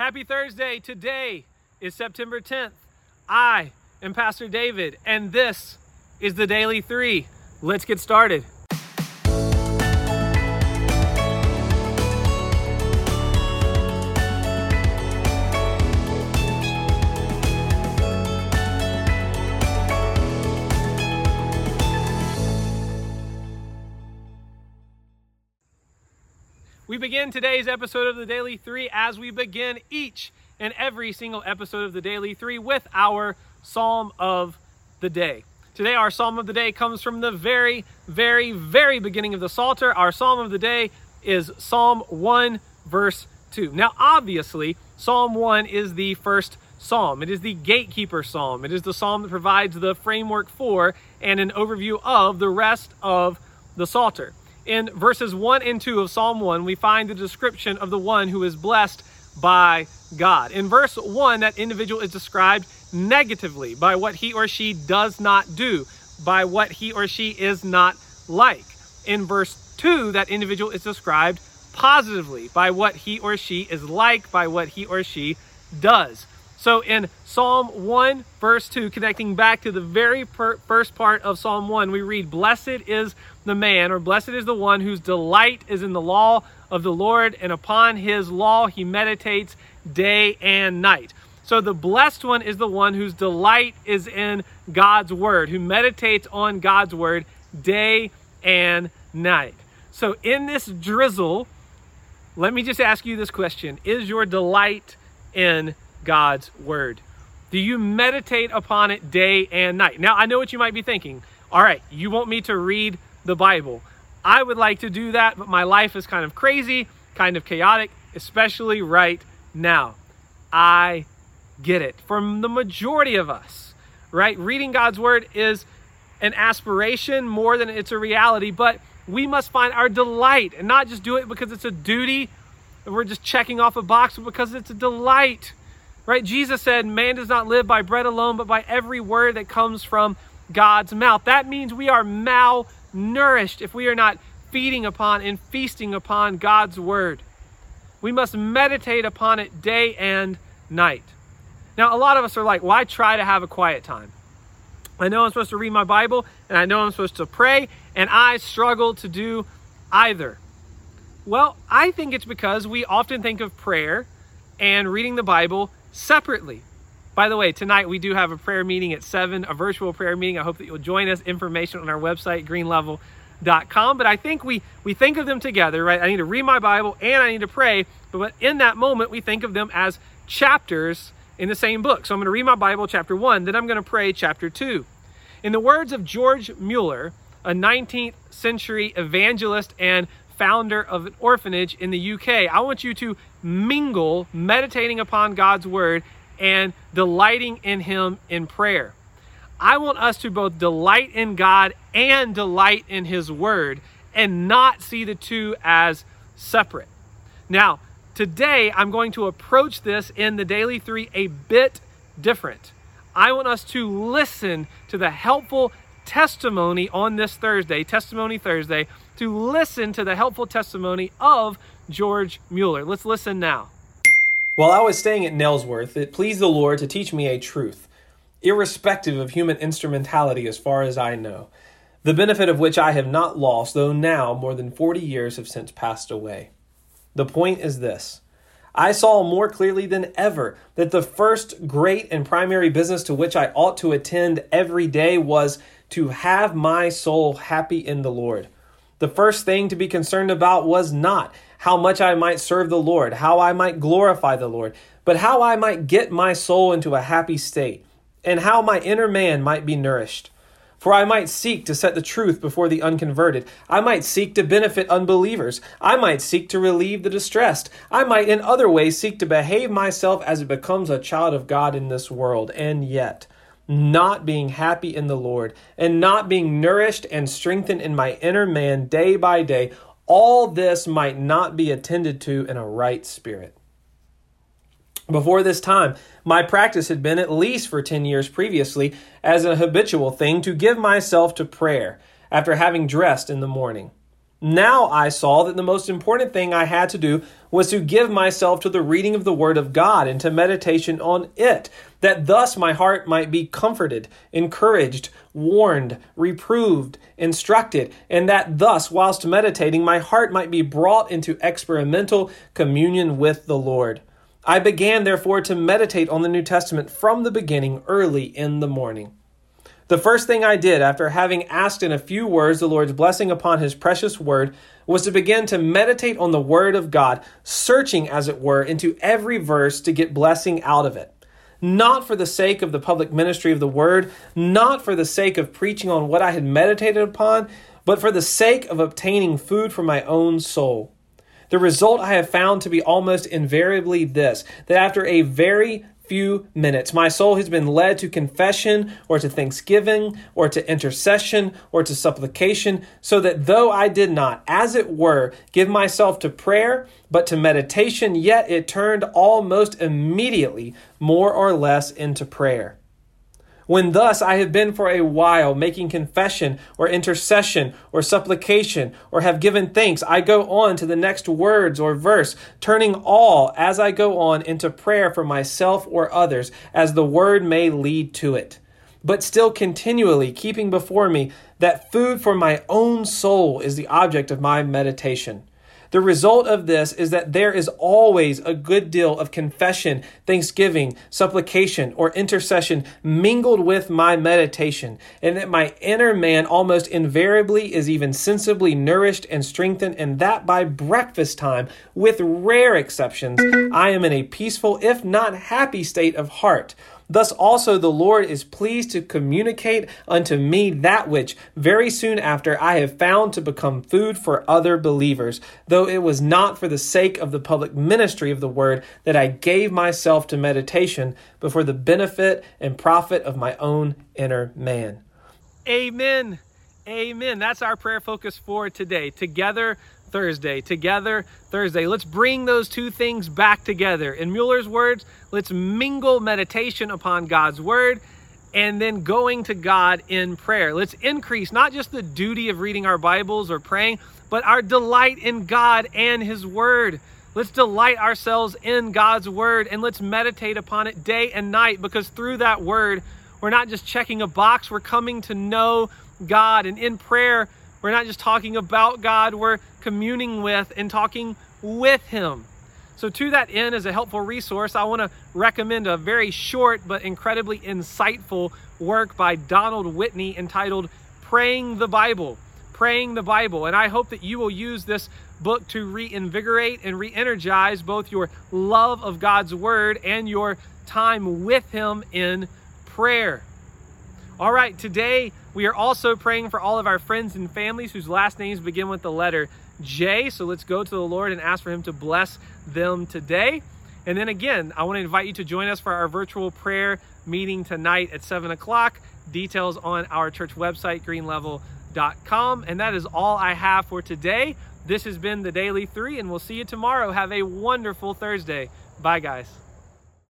Happy Thursday. Today is September 10th. I am Pastor David, and this is the Daily Three. Let's get started. We begin today's episode of the Daily Three as we begin each and every single episode of the Daily Three with our Psalm of the Day. Today, our Psalm of the Day comes from the very, very, very beginning of the Psalter. Our Psalm of the Day is Psalm 1, verse 2. Now, obviously, Psalm 1 is the first psalm. It is the gatekeeper psalm. It is the psalm that provides the framework for and an overview of the rest of the Psalter in verses 1 and 2 of Psalm 1, we find the description of the one who is blessed by God. In verse 1, that individual is described negatively by what he or she does not do, by what he or she is not like. In verse 2, that individual is described positively by what he or she is like, by what he or she does. So in Psalm 1, verse 2, connecting back to the very first part of Psalm 1, we read, Blessed is the man, or blessed is the one whose delight is in the law of the Lord, and upon his law he meditates day and night. So the blessed one is the one whose delight is in God's word, who meditates on God's word day and night. So in this drizzle, let me just ask you this question Is your delight in God's word? Do you meditate upon it day and night? Now, I know what you might be thinking. All right, you want me to read the Bible. I would like to do that, but my life is kind of crazy, kind of chaotic, especially right now. I get it. For the majority of us, right? Reading God's word is an aspiration more than it's a reality, but we must find our delight and not just do it because it's a duty and we're just checking off a box, but because it's a delight. Right? Jesus said, Man does not live by bread alone, but by every word that comes from God's mouth. That means we are malnourished if we are not feeding upon and feasting upon God's word. We must meditate upon it day and night. Now, a lot of us are like, why try to have a quiet time? I know I'm supposed to read my Bible and I know I'm supposed to pray, and I struggle to do either. Well, I think it's because we often think of prayer and reading the Bible separately. By the way, tonight we do have a prayer meeting at 7, a virtual prayer meeting. I hope that you'll join us. Information on our website, greenlevel.com. But I think we, we think of them together, right? I need to read my Bible and I need to pray. But in that moment, we think of them as chapters in the same book. So I'm going to read my Bible, chapter 1, then I'm going to pray, chapter 2. In the words of George Mueller, a 19th century evangelist and founder of an orphanage in the UK, I want you to mingle meditating upon God's word and delighting in Him in prayer. I want us to both delight in God and delight in His Word and not see the two as separate. Now, today I'm going to approach this in the Daily Three a bit different. I want us to listen to the helpful testimony on this Thursday, Testimony Thursday, to listen to the helpful testimony of George Mueller. Let's listen now. While I was staying at Nailsworth, it pleased the Lord to teach me a truth, irrespective of human instrumentality as far as I know, the benefit of which I have not lost, though now more than forty years have since passed away. The point is this. I saw more clearly than ever that the first great and primary business to which I ought to attend every day was to have my soul happy in the Lord. The first thing to be concerned about was not how much I might serve the Lord, how I might glorify the Lord, but how I might get my soul into a happy state, and how my inner man might be nourished. For I might seek to set the truth before the unconverted. I might seek to benefit unbelievers. I might seek to relieve the distressed. I might in other ways seek to behave myself as it becomes a child of God in this world. And yet, not being happy in the Lord and not being nourished and strengthened in my inner man day by day, all this might not be attended to in a right spirit. Before this time, my practice had been, at least for 10 years previously, as a habitual thing to give myself to prayer after having dressed in the morning. Now I saw that the most important thing I had to do was to give myself to the reading of the Word of God and to meditation on it, that thus my heart might be comforted, encouraged, warned, reproved, instructed, and that thus, whilst meditating, my heart might be brought into experimental communion with the Lord. I began, therefore, to meditate on the New Testament from the beginning early in the morning. The first thing I did after having asked in a few words the Lord's blessing upon his precious word was to begin to meditate on the word of God, searching, as it were, into every verse to get blessing out of it. Not for the sake of the public ministry of the word, not for the sake of preaching on what I had meditated upon, but for the sake of obtaining food for my own soul. The result I have found to be almost invariably this that after a very few minutes. My soul has been led to confession or to thanksgiving or to intercession or to supplication, so that though I did not, as it were, give myself to prayer, but to meditation, yet it turned almost immediately more or less into prayer. When thus I have been for a while making confession or intercession or supplication or have given thanks, I go on to the next words or verse, turning all as I go on into prayer for myself or others, as the word may lead to it. But still continually keeping before me that food for my own soul is the object of my meditation. The result of this is that there is always a good deal of confession, thanksgiving, supplication, or intercession mingled with my meditation, and that my inner man almost invariably is even sensibly nourished and strengthened, and that by breakfast time, with rare exceptions, I am in a peaceful, if not happy, state of heart Thus also the Lord is pleased to communicate unto me that which very soon after I have found to become food for other believers, though it was not for the sake of the public ministry of the word that I gave myself to meditation, but for the benefit and profit of my own inner man. Amen. Amen. That's our prayer focus for today. Together Thursday. Together, Thursday. Let's bring those two things back together. In Mueller's words, let's mingle meditation upon God's word and then going to God in prayer. Let's increase not just the duty of reading our Bibles or praying, but our delight in God and His Word. Let's delight ourselves in God's Word and let's meditate upon it day and night because through that Word, we're not just checking a box, we're coming to know God. And in prayer, we're not just talking about God, we're communing with and talking with Him. So, to that end, as a helpful resource, I want to recommend a very short but incredibly insightful work by Donald Whitney entitled Praying the Bible. Praying the Bible. And I hope that you will use this book to reinvigorate and re energize both your love of God's Word and your time with Him in prayer. All right, today we are also praying for all of our friends and families whose last names begin with the letter J. So let's go to the Lord and ask for Him to bless them today. And then again, I want to invite you to join us for our virtual prayer meeting tonight at 7 o'clock. Details on our church website, greenlevel.com. And that is all I have for today. This has been the Daily Three, and we'll see you tomorrow. Have a wonderful Thursday. Bye, guys.